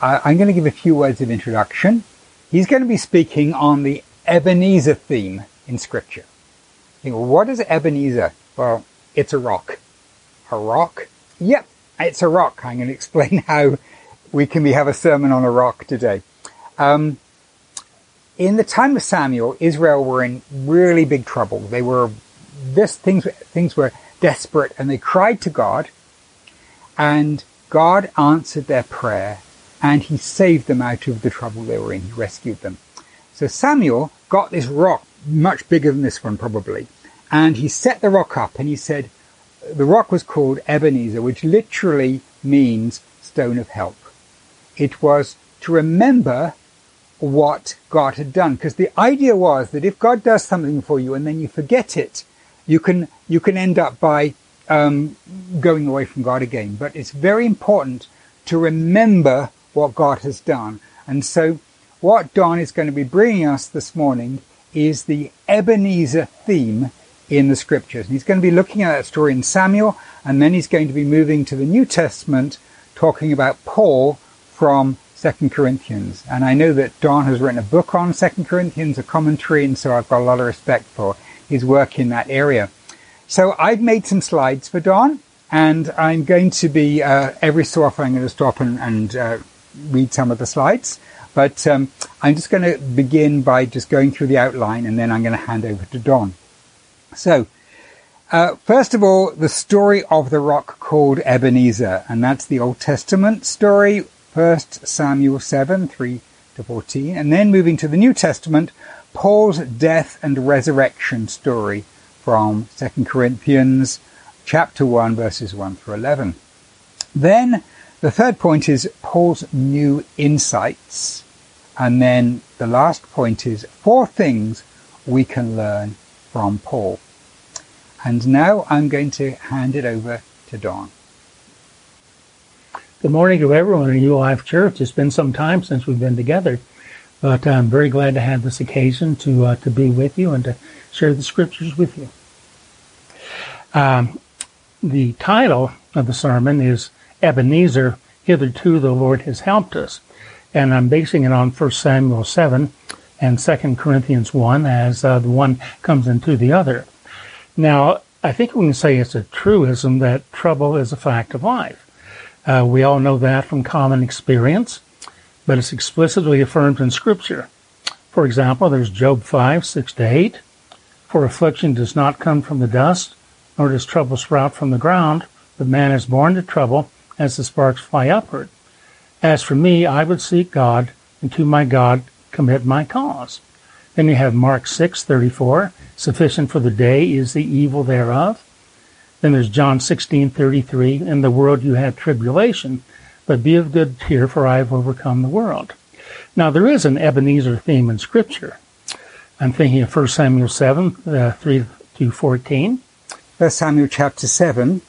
I'm going to give a few words of introduction. He's going to be speaking on the Ebenezer theme in Scripture. Know, what is Ebenezer? Well, it's a rock. A rock? Yep, it's a rock. I'm going to explain how we can be, have a sermon on a rock today. Um, in the time of Samuel, Israel were in really big trouble. They were this things things were desperate, and they cried to God, and God answered their prayer, and He saved them out of the trouble they were in. He rescued them. So Samuel got this rock, much bigger than this one probably, and he set the rock up, and he said, the rock was called Ebenezer, which literally means stone of help. It was to remember what God had done. Because the idea was that if God does something for you and then you forget it, you can, you can end up by um, going away from God again. But it's very important to remember what God has done. And so what Don is going to be bringing us this morning is the Ebenezer theme in the scriptures. And he's going to be looking at that story in Samuel, and then he's going to be moving to the New Testament, talking about Paul from Second Corinthians. And I know that Don has written a book on Second Corinthians, a commentary, and so I've got a lot of respect for his work in that area. So I've made some slides for Don, and I'm going to be uh, every so often I'm going to stop and, and uh, read some of the slides. But um, I'm just going to begin by just going through the outline, and then I'm going to hand over to Don. So, uh, first of all, the story of the rock called Ebenezer, and that's the Old Testament story, First Samuel 7, 3 to 14, and then moving to the New Testament, Paul's death and resurrection story from 2 Corinthians chapter 1 verses 1 through 11. Then the third point is Paul's new insights. And then the last point is four things we can learn from Paul. And now I'm going to hand it over to Don. Good morning to everyone in New Life Church. It's been some time since we've been together, but I'm very glad to have this occasion to uh, to be with you and to share the scriptures with you. Um, the title of the sermon is Ebenezer. Hitherto the Lord has helped us, and I'm basing it on 1 Samuel 7 and 2 Corinthians 1 as uh, the one comes into the other. Now, I think we can say it's a truism that trouble is a fact of life. Uh, we all know that from common experience, but it's explicitly affirmed in Scripture. For example, there's Job 5, 6 to 8. For affliction does not come from the dust, nor does trouble sprout from the ground, but man is born to trouble as the sparks fly upward. As for me, I would seek God, and to my God commit my cause. Then you have Mark 6:34, sufficient for the day is the evil thereof. Then there's John 16:33, in the world you have tribulation, but be of good cheer for I have overcome the world. Now there is an Ebenezer theme in scripture. I'm thinking of 1 Samuel 7, uh, 3 to 14. 1 Samuel chapter 7,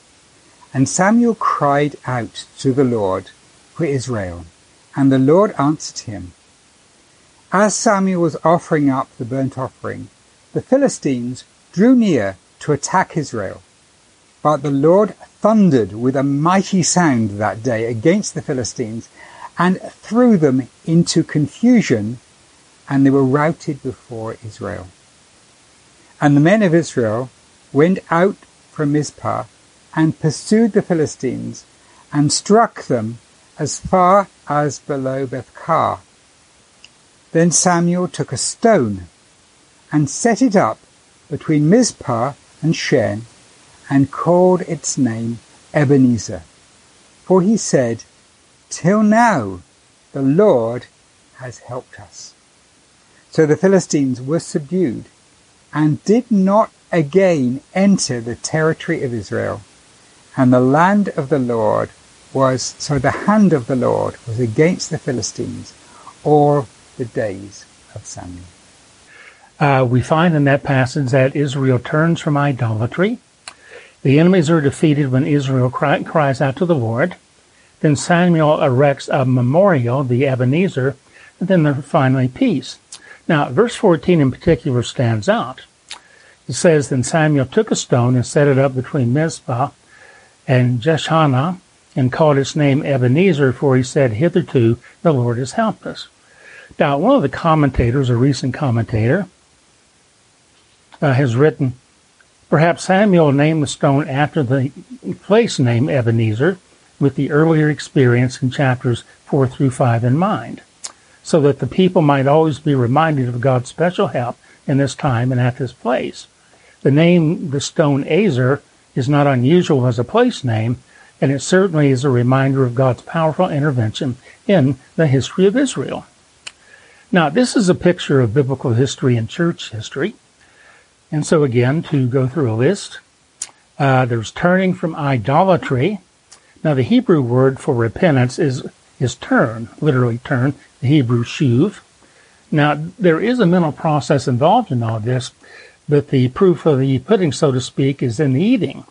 and Samuel cried out to the Lord for Israel, and the Lord answered him. As Samuel was offering up the burnt offering, the Philistines drew near to attack Israel. But the Lord thundered with a mighty sound that day against the Philistines and threw them into confusion, and they were routed before Israel. And the men of Israel went out from Mizpah and pursued the Philistines and struck them as far as below Beth-car then Samuel took a stone and set it up between Mizpah and Shen and called its name Ebenezer. For he said, Till now the Lord has helped us. So the Philistines were subdued and did not again enter the territory of Israel. And the land of the Lord was, so the hand of the Lord was against the Philistines all the days of Samuel. Uh, we find in that passage that Israel turns from idolatry. The enemies are defeated when Israel cry, cries out to the Lord. Then Samuel erects a memorial, the Ebenezer, and then finally peace. Now, verse 14 in particular stands out. It says, Then Samuel took a stone and set it up between Mizpah and Jeshanah, and called its name Ebenezer, for he said, Hitherto the Lord has helped us. Now, one of the commentators, a recent commentator, uh, has written, perhaps Samuel named the stone after the place name Ebenezer, with the earlier experience in chapters 4 through 5 in mind, so that the people might always be reminded of God's special help in this time and at this place. The name, the stone Azer, is not unusual as a place name, and it certainly is a reminder of God's powerful intervention in the history of Israel. Now, this is a picture of biblical history and church history. And so, again, to go through a list, uh, there's turning from idolatry. Now, the Hebrew word for repentance is, is turn, literally turn, the Hebrew shuv. Now, there is a mental process involved in all this, but the proof of the pudding, so to speak, is in the eating.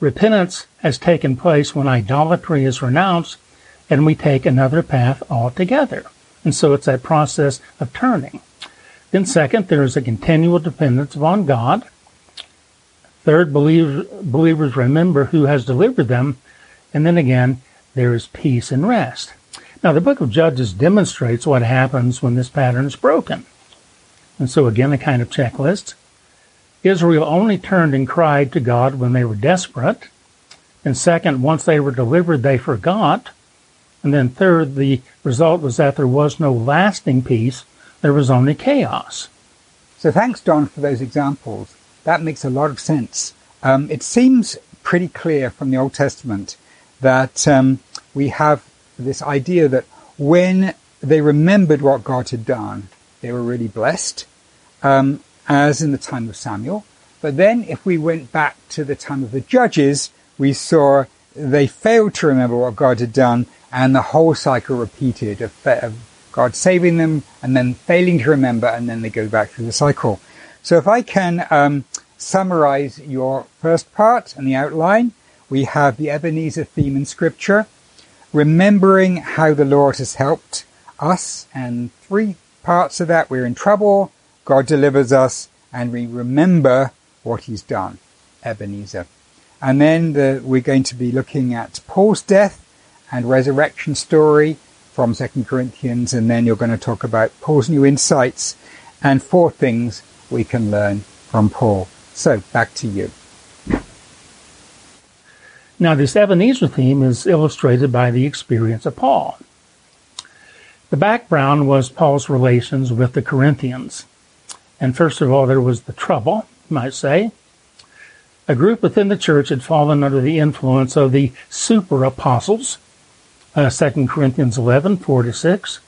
Repentance has taken place when idolatry is renounced and we take another path altogether. And so it's that process of turning. Then second, there is a continual dependence upon God. Third, believers, believers remember who has delivered them. And then again, there is peace and rest. Now, the book of Judges demonstrates what happens when this pattern is broken. And so again, a kind of checklist. Israel only turned and cried to God when they were desperate. And second, once they were delivered, they forgot. And then third, the result was that there was no lasting peace. There was only chaos. So thanks, Don, for those examples. That makes a lot of sense. Um, it seems pretty clear from the Old Testament that um, we have this idea that when they remembered what God had done, they were really blessed. Um, as in the time of Samuel. But then if we went back to the time of the judges, we saw they failed to remember what God had done and the whole cycle repeated of, of God saving them and then failing to remember and then they go back through the cycle. So if I can um, summarize your first part and the outline, we have the Ebenezer theme in scripture, remembering how the Lord has helped us and three parts of that. We're in trouble, God delivers us and we remember what he's done. Ebenezer. And then the, we're going to be looking at Paul's death and resurrection story from 2 Corinthians. And then you're going to talk about Paul's new insights and four things we can learn from Paul. So back to you. Now, this Ebenezer theme is illustrated by the experience of Paul. The background was Paul's relations with the Corinthians. And first of all, there was the trouble, you might say. A group within the church had fallen under the influence of the super apostles, uh, 2 Corinthians 11, 4 to 6.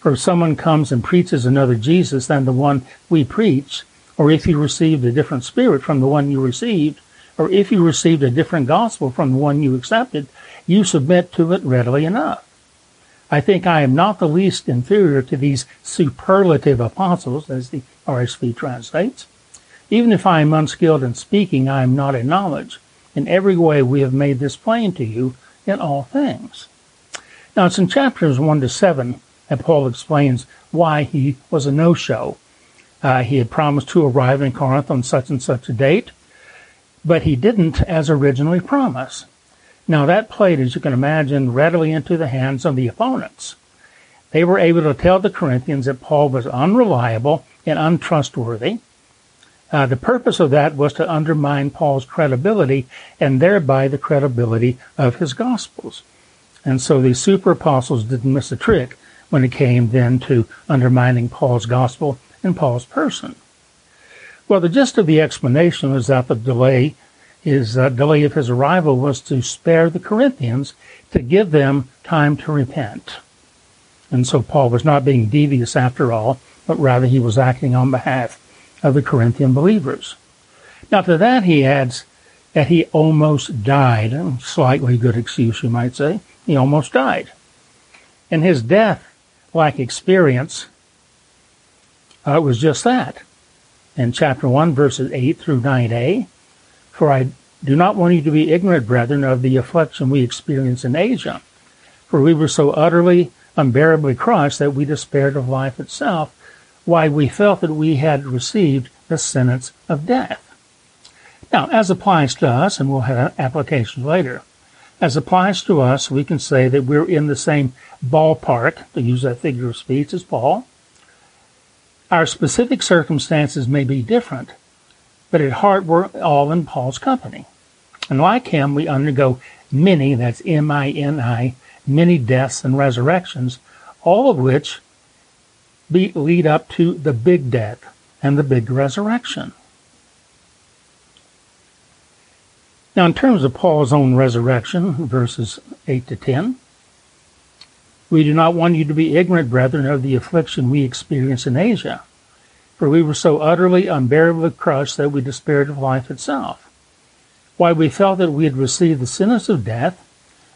For if someone comes and preaches another Jesus than the one we preach, or if you received a different spirit from the one you received, or if you received a different gospel from the one you accepted, you submit to it readily enough. I think I am not the least inferior to these superlative apostles, as the RSV translates. Even if I am unskilled in speaking, I am not in knowledge. In every way we have made this plain to you in all things. Now it's in chapters 1 to 7 that Paul explains why he was a no-show. Uh, he had promised to arrive in Corinth on such and such a date, but he didn't as originally promised. Now that played, as you can imagine, readily into the hands of the opponents. They were able to tell the Corinthians that Paul was unreliable and untrustworthy. Uh, the purpose of that was to undermine Paul's credibility and thereby the credibility of his gospels. And so the super apostles didn't miss a trick when it came then to undermining Paul's gospel and Paul's person. Well, the gist of the explanation was that the delay his uh, delay of his arrival was to spare the Corinthians to give them time to repent. And so Paul was not being devious after all, but rather he was acting on behalf of the Corinthian believers. Now to that he adds that he almost died. A slightly good excuse, you might say. He almost died. And his death-like experience uh, was just that. In chapter 1, verses 8 through 9a, for I do not want you to be ignorant, brethren, of the affliction we experienced in Asia. For we were so utterly, unbearably crushed that we despaired of life itself, why we felt that we had received the sentence of death. Now, as applies to us, and we'll have applications later, As applies to us, we can say that we're in the same ballpark, to use that figure of speech, as Paul. Our specific circumstances may be different, but at heart we're all in Paul's company. And like him, we undergo many, that's M-I-N-I, many deaths and resurrections, all of which be, lead up to the big death and the big resurrection. Now, in terms of Paul's own resurrection, verses 8 to 10, we do not want you to be ignorant, brethren, of the affliction we experience in Asia, for we were so utterly unbearably crushed that we despaired of life itself. Why, we felt that we had received the sentence of death,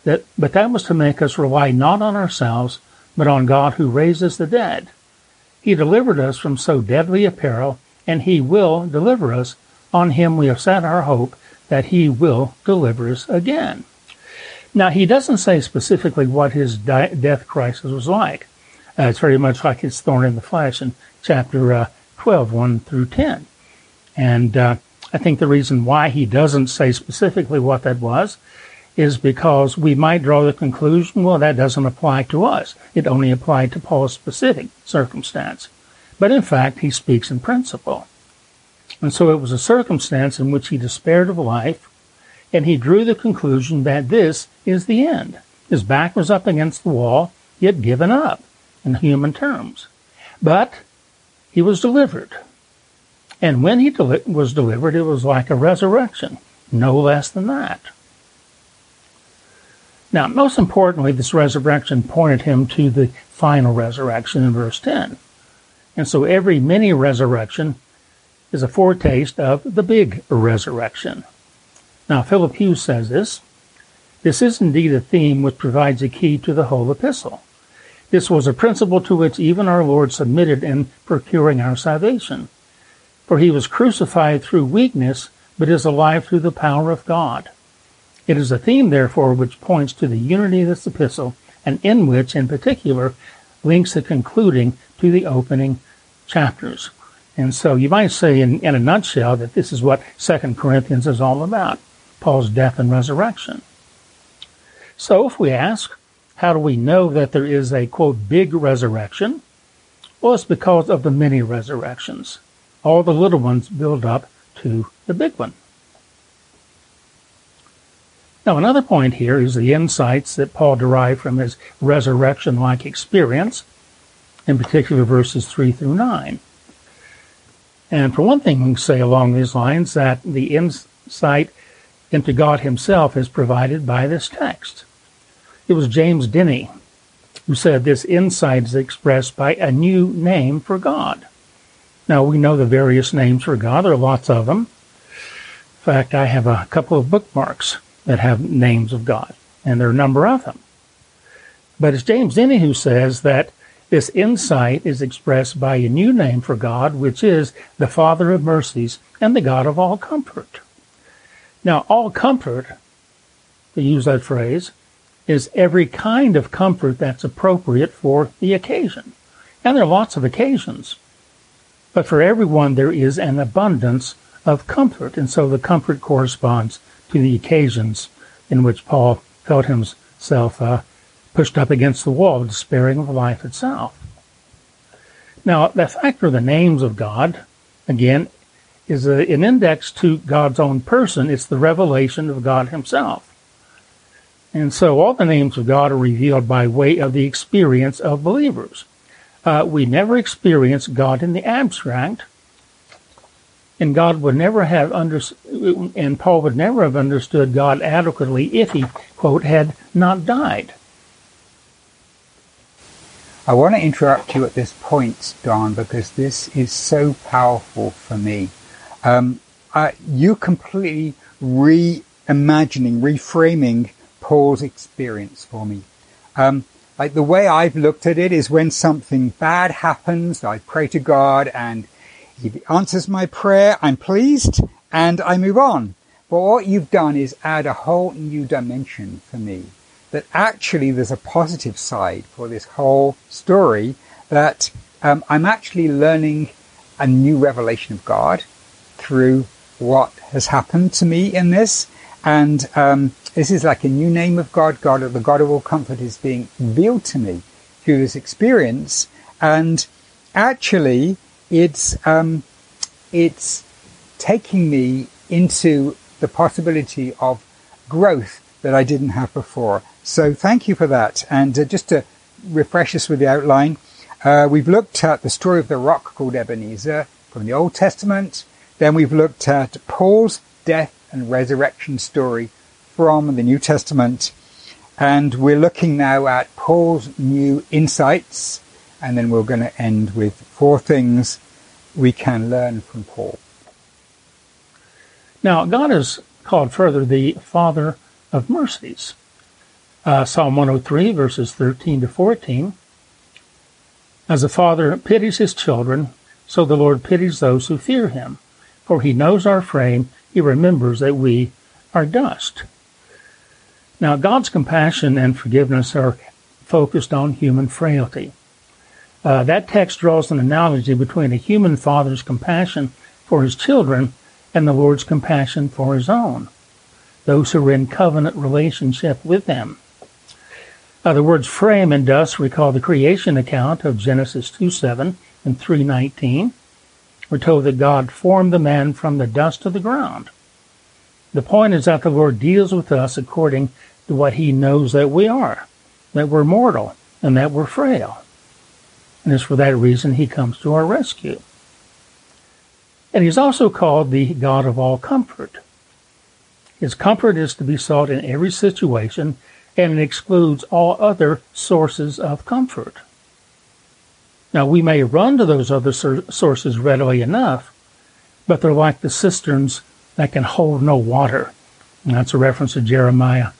that, but that was to make us rely not on ourselves, but on God who raises the dead. He delivered us from so deadly a peril, and he will deliver us. On him we have set our hope that he will deliver us again. Now, he doesn't say specifically what his di- death crisis was like. Uh, it's very much like his thorn in the flesh in chapter uh, 12, 1 through 10. And uh, I think the reason why he doesn't say specifically what that was is because we might draw the conclusion, well, that doesn't apply to us. It only applied to Paul's specific circumstance. But in fact, he speaks in principle. And so it was a circumstance in which he despaired of life, and he drew the conclusion that this is the end. His back was up against the wall. He had given up in human terms. But he was delivered. And when he deli- was delivered, it was like a resurrection, no less than that. Now, most importantly, this resurrection pointed him to the final resurrection in verse 10. And so every mini resurrection is a foretaste of the big resurrection. Now, Philip Hughes says this. This is indeed a theme which provides a key to the whole epistle. This was a principle to which even our Lord submitted in procuring our salvation. For he was crucified through weakness, but is alive through the power of God. It is a theme, therefore, which points to the unity of this epistle, and in which, in particular, links the concluding to the opening chapters. And so you might say, in, in a nutshell, that this is what Second Corinthians is all about Paul's death and resurrection. So if we ask, how do we know that there is a, quote, big resurrection? Well, it's because of the many resurrections. All the little ones build up to the big one. Now, another point here is the insights that Paul derived from his resurrection like experience, in particular verses 3 through 9. And for one thing, we can say along these lines that the insight into God Himself is provided by this text. It was James Denney who said this insight is expressed by a new name for God. Now, we know the various names for God, there are lots of them. In fact, I have a couple of bookmarks that have names of God, and there are a number of them. But it's James Denney who says that this insight is expressed by a new name for God, which is the Father of mercies and the God of all comfort. Now, all comfort, to use that phrase, is every kind of comfort that's appropriate for the occasion. And there are lots of occasions. But for everyone, there is an abundance of comfort. And so the comfort corresponds to the occasions in which Paul felt himself uh, pushed up against the wall, despairing of life itself. Now, the factor of the names of God, again, is a, an index to God's own person. It's the revelation of God himself. And so all the names of God are revealed by way of the experience of believers. Uh, we never experience God in the abstract, and God would never have under, and Paul would never have understood God adequately if he, quote, had not died. I want to interrupt you at this point, Don, because this is so powerful for me. Um, you completely reimagining, reframing Paul's experience for me. Um, like the way I've looked at it is when something bad happens, I pray to God and he answers my prayer, I'm pleased, and I move on. But what you've done is add a whole new dimension for me. That actually there's a positive side for this whole story that um, I'm actually learning a new revelation of God through what has happened to me in this. And um, this is like a new name of God. God, the God of all comfort, is being revealed to me through this experience. And actually, it's um, it's taking me into the possibility of growth that I didn't have before. So thank you for that. And uh, just to refresh us with the outline, uh, we've looked at the story of the rock called Ebenezer from the Old Testament. Then we've looked at Paul's death and resurrection story from the New Testament. And we're looking now at Paul's new insights. And then we're going to end with four things we can learn from Paul. Now, God is called further the Father of mercies. Uh, Psalm 103, verses 13 to 14. As a father pities his children, so the Lord pities those who fear him. For he knows our frame, he remembers that we are dust. Now, God's compassion and forgiveness are focused on human frailty. Uh, that text draws an analogy between a human father's compassion for his children and the Lord's compassion for his own, those who are in covenant relationship with him. Uh, the words frame and dust recall the creation account of Genesis 2 7 and 319. We're told that God formed the man from the dust of the ground. The point is that the Lord deals with us according what he knows that we are, that we're mortal, and that we're frail. And it's for that reason he comes to our rescue. And he's also called the God of all comfort. His comfort is to be sought in every situation, and it excludes all other sources of comfort. Now, we may run to those other sources readily enough, but they're like the cisterns that can hold no water. And that's a reference to Jeremiah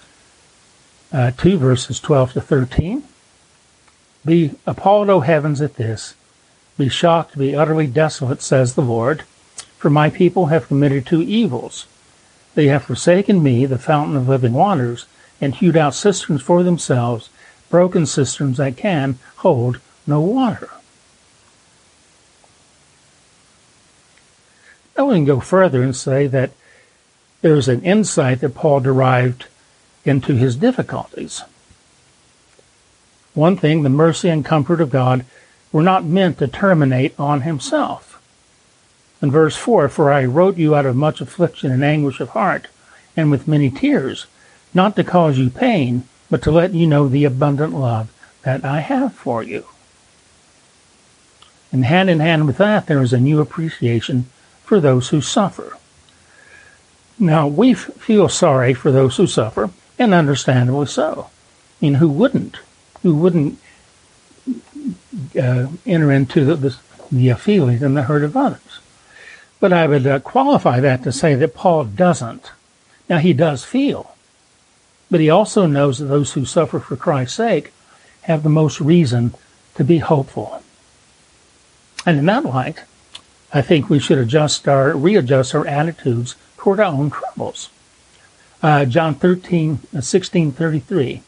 uh, 2, verses 12 to 13. Be appalled, O heavens, at this. Be shocked, be utterly desolate, says the Lord. For my people have committed two evils. They have forsaken me, the fountain of living waters, and hewed out cisterns for themselves, broken cisterns that can hold no water. Now we can go further and say that there's an insight that Paul derived into his difficulties. One thing, the mercy and comfort of God were not meant to terminate on himself. In verse 4, For I wrote you out of much affliction and anguish of heart, and with many tears, not to cause you pain, but to let you know the abundant love that I have for you. And hand in hand with that, there is a new appreciation for those who suffer. Now, we feel sorry for those who suffer, and understandably so. I mean, who wouldn't? Who wouldn't uh, enter into the, the, the feelings and the hurt of others? But I would uh, qualify that to say that Paul doesn't. Now, he does feel, but he also knows that those who suffer for Christ's sake have the most reason to be hopeful. And in that light, I think we should adjust our, readjust our attitudes toward our own troubles. Uh, John 13, uh, 16, 33.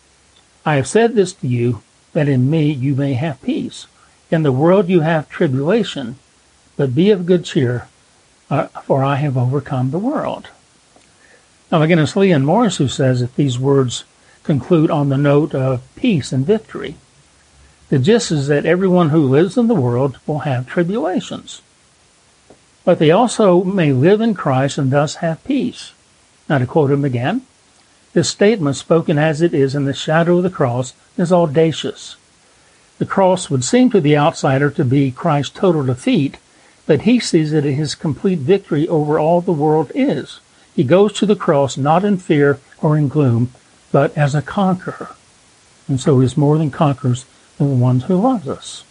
I have said this to you, that in me you may have peace. In the world you have tribulation, but be of good cheer, uh, for I have overcome the world. Now again, it's Leon Morris who says that these words conclude on the note of peace and victory. The gist is that everyone who lives in the world will have tribulations. But they also may live in Christ and thus have peace. Now, to quote him again, this statement, spoken as it is in the shadow of the cross, is audacious. The cross would seem to the outsider to be Christ's total defeat, but he sees it as his complete victory over all the world is. He goes to the cross not in fear or in gloom, but as a conqueror. And so he is more than conquerors than the one who loves us.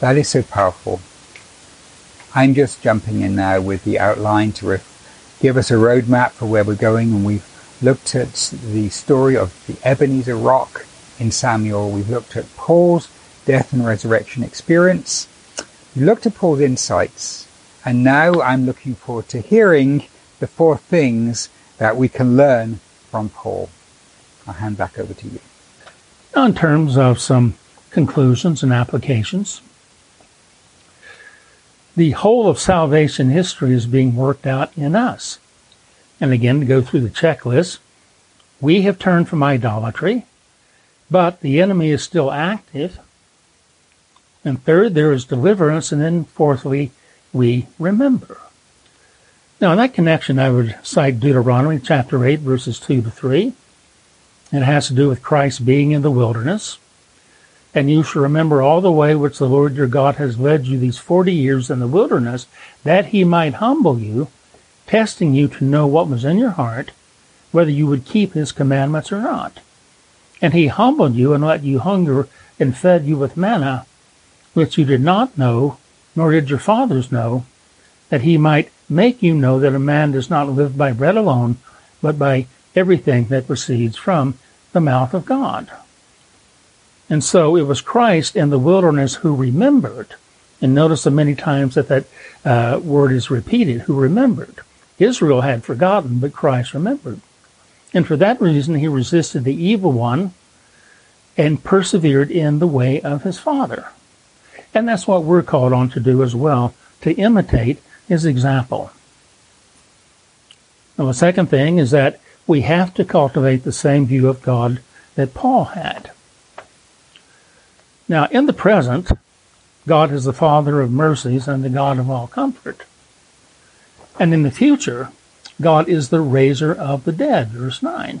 That is so powerful. I'm just jumping in now with the outline to ref- give us a roadmap for where we're going. And we've looked at the story of the Ebenezer rock in Samuel. We've looked at Paul's death and resurrection experience. We looked at Paul's insights. And now I'm looking forward to hearing the four things that we can learn from Paul. I'll hand back over to you. Now, in terms of some conclusions and applications, the whole of salvation history is being worked out in us. And again, to go through the checklist, we have turned from idolatry, but the enemy is still active. And third, there is deliverance. And then fourthly, we remember. Now, in that connection, I would cite Deuteronomy chapter 8, verses 2 to 3. It has to do with Christ being in the wilderness. And you shall remember all the way which the Lord your God has led you these forty years in the wilderness, that he might humble you, testing you to know what was in your heart, whether you would keep his commandments or not. And he humbled you and let you hunger and fed you with manna, which you did not know, nor did your fathers know, that he might make you know that a man does not live by bread alone, but by everything that proceeds from the mouth of God. And so it was Christ in the wilderness who remembered. And notice the many times that that uh, word is repeated, who remembered. Israel had forgotten, but Christ remembered. And for that reason, he resisted the evil one and persevered in the way of his Father. And that's what we're called on to do as well, to imitate his example. Now, the second thing is that we have to cultivate the same view of God that Paul had. Now, in the present, God is the Father of mercies and the God of all comfort. And in the future, God is the raiser of the dead, verse 9.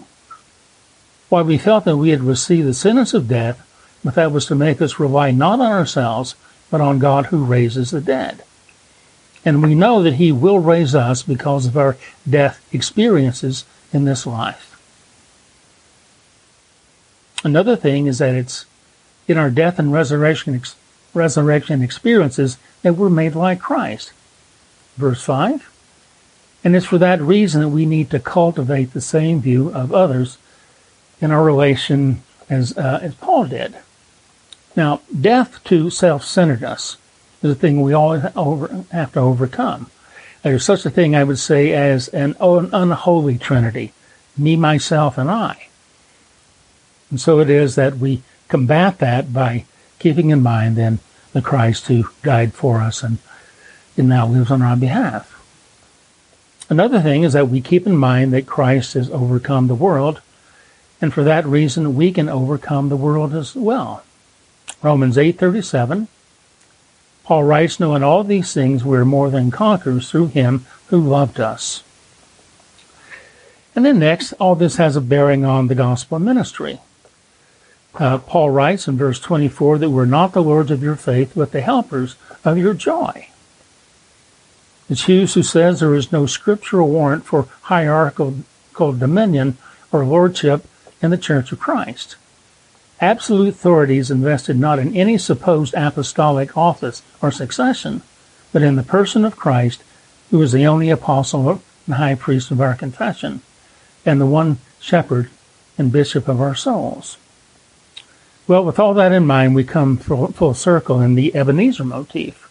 While we felt that we had received the sentence of death, but that was to make us rely not on ourselves, but on God who raises the dead. And we know that He will raise us because of our death experiences in this life. Another thing is that it's in our death and resurrection, ex- resurrection experiences that we're made like Christ. Verse 5. And it's for that reason that we need to cultivate the same view of others in our relation as, uh, as Paul did. Now, death to self-centeredness is a thing we all over, have to overcome. There's such a thing I would say as an unholy trinity, me, myself, and I. And so it is that we combat that by keeping in mind then the Christ who died for us and, and now lives on our behalf. Another thing is that we keep in mind that Christ has overcome the world, and for that reason we can overcome the world as well. Romans 8:37 Paul writes, knowing all these things, we are more than conquerors through him who loved us. And then next, all this has a bearing on the gospel ministry. Uh, Paul writes in verse 24 that we're not the lords of your faith, but the helpers of your joy. It's Hughes who says there is no scriptural warrant for hierarchical dominion or lordship in the Church of Christ. Absolute authority is invested not in any supposed apostolic office or succession, but in the person of Christ, who is the only apostle and high priest of our confession, and the one shepherd and bishop of our souls. Well, with all that in mind, we come full, circle in the Ebenezer motif.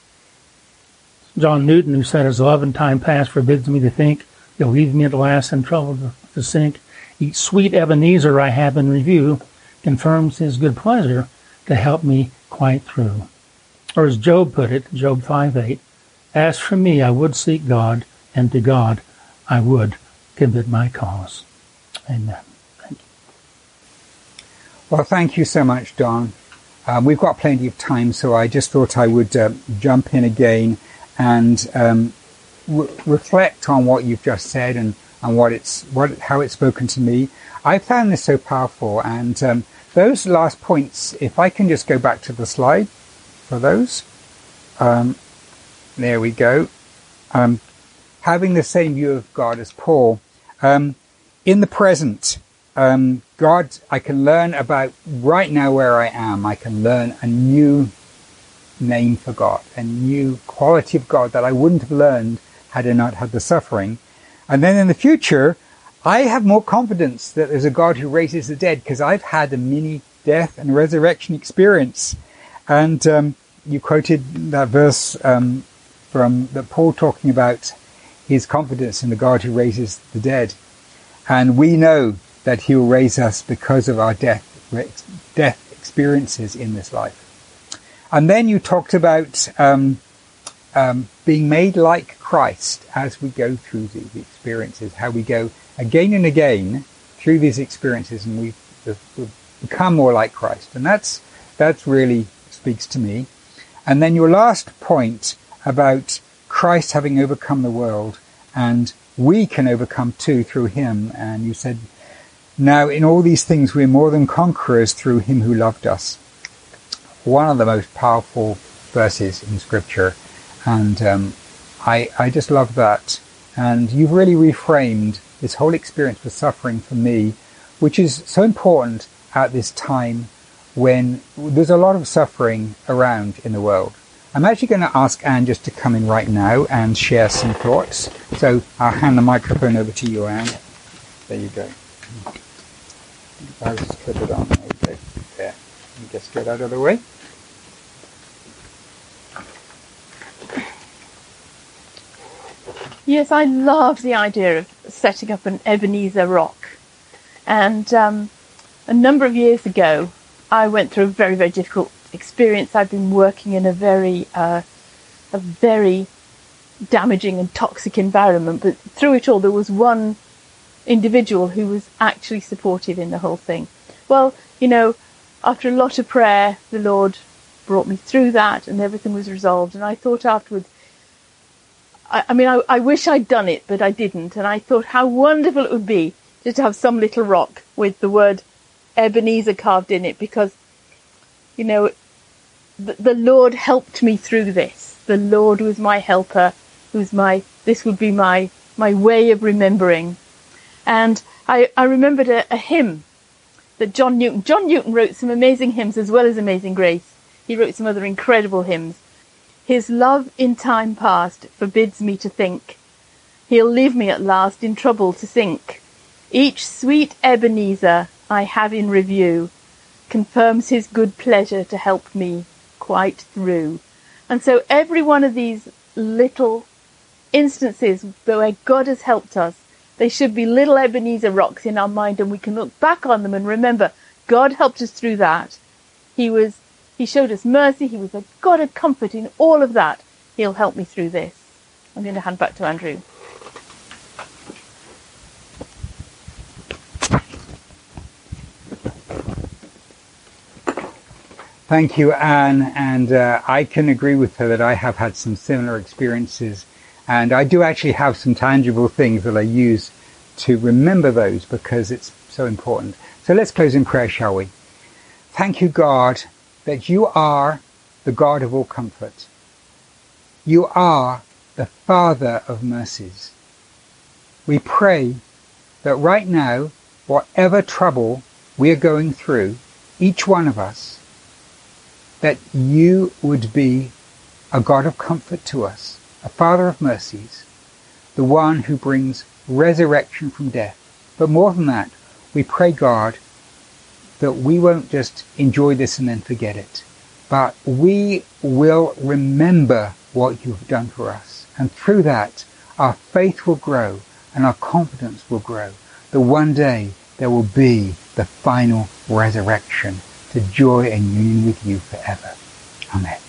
John Newton, who said, As love in time past forbids me to think, you'll leave me at last in trouble to, to sink. Each sweet Ebenezer I have in review, confirms his good pleasure to help me quite through. Or as Job put it, Job 5:8, As for me, I would seek God, and to God I would commit my cause. Amen. Well, thank you so much, Don. Um, we've got plenty of time, so I just thought I would uh, jump in again and um, re- reflect on what you've just said and, and what it's what how it's spoken to me. I found this so powerful, and um, those last points, if I can just go back to the slide for those. Um, there we go. Um, having the same view of God as Paul. Um, in the present, um, God, I can learn about right now where I am. I can learn a new name for God, a new quality of God that I wouldn't have learned had I not had the suffering. And then in the future, I have more confidence that there's a God who raises the dead because I've had a mini death and resurrection experience. And um, you quoted that verse um, from Paul talking about his confidence in the God who raises the dead, and we know that He will raise us because of our death death experiences in this life. And then you talked about um, um, being made like Christ as we go through these experiences, how we go again and again through these experiences and we, become more like Christ. And that's, that's really speaks to me. And then your last point about Christ having overcome the world and we can overcome too through him. And you said, now in all these things we're more than conquerors through him who loved us. One of the most powerful verses in scripture. And um, I, I just love that. And you've really reframed this whole experience of suffering for me, which is so important at this time when there's a lot of suffering around in the world. I'm actually going to ask Anne just to come in right now and share some thoughts. So I'll hand the microphone over to you, Anne. There you go. I'll just put it on. Okay. There. Just get out of the way. Yes, I love the idea of setting up an Ebenezer rock. And um, a number of years ago, I went through a very, very difficult experience. I've been working in a very, uh, a very damaging and toxic environment, but through it all, there was one individual who was actually supportive in the whole thing. Well, you know, after a lot of prayer, the Lord brought me through that and everything was resolved. And I thought afterwards, I, I mean, I, I wish I'd done it, but I didn't. And I thought how wonderful it would be just to have some little rock with the word Ebenezer carved in it because, you know, the, the Lord helped me through this. The Lord was my helper, who's my, this would be my, my way of remembering. And I, I remembered a, a hymn that John Newton, John Newton wrote some amazing hymns as well as Amazing Grace. He wrote some other incredible hymns. His love in time past forbids me to think. He'll leave me at last in trouble to sink. Each sweet Ebenezer I have in review confirms his good pleasure to help me quite through. And so every one of these little instances where God has helped us, they should be little Ebenezer rocks in our mind and we can look back on them and remember God helped us through that. He was, He showed us mercy. He was a God of comfort in all of that. He'll help me through this. I'm going to hand back to Andrew. Thank you, Anne. And uh, I can agree with her that I have had some similar experiences. And I do actually have some tangible things that I use to remember those because it's so important. So let's close in prayer, shall we? Thank you, God, that you are the God of all comfort. You are the Father of mercies. We pray that right now, whatever trouble we are going through, each one of us, that you would be a God of comfort to us, a Father of mercies, the one who brings resurrection from death. But more than that, we pray, God, that we won't just enjoy this and then forget it, but we will remember what you've done for us. And through that, our faith will grow and our confidence will grow that one day there will be the final resurrection to joy and union with you forever. Amen.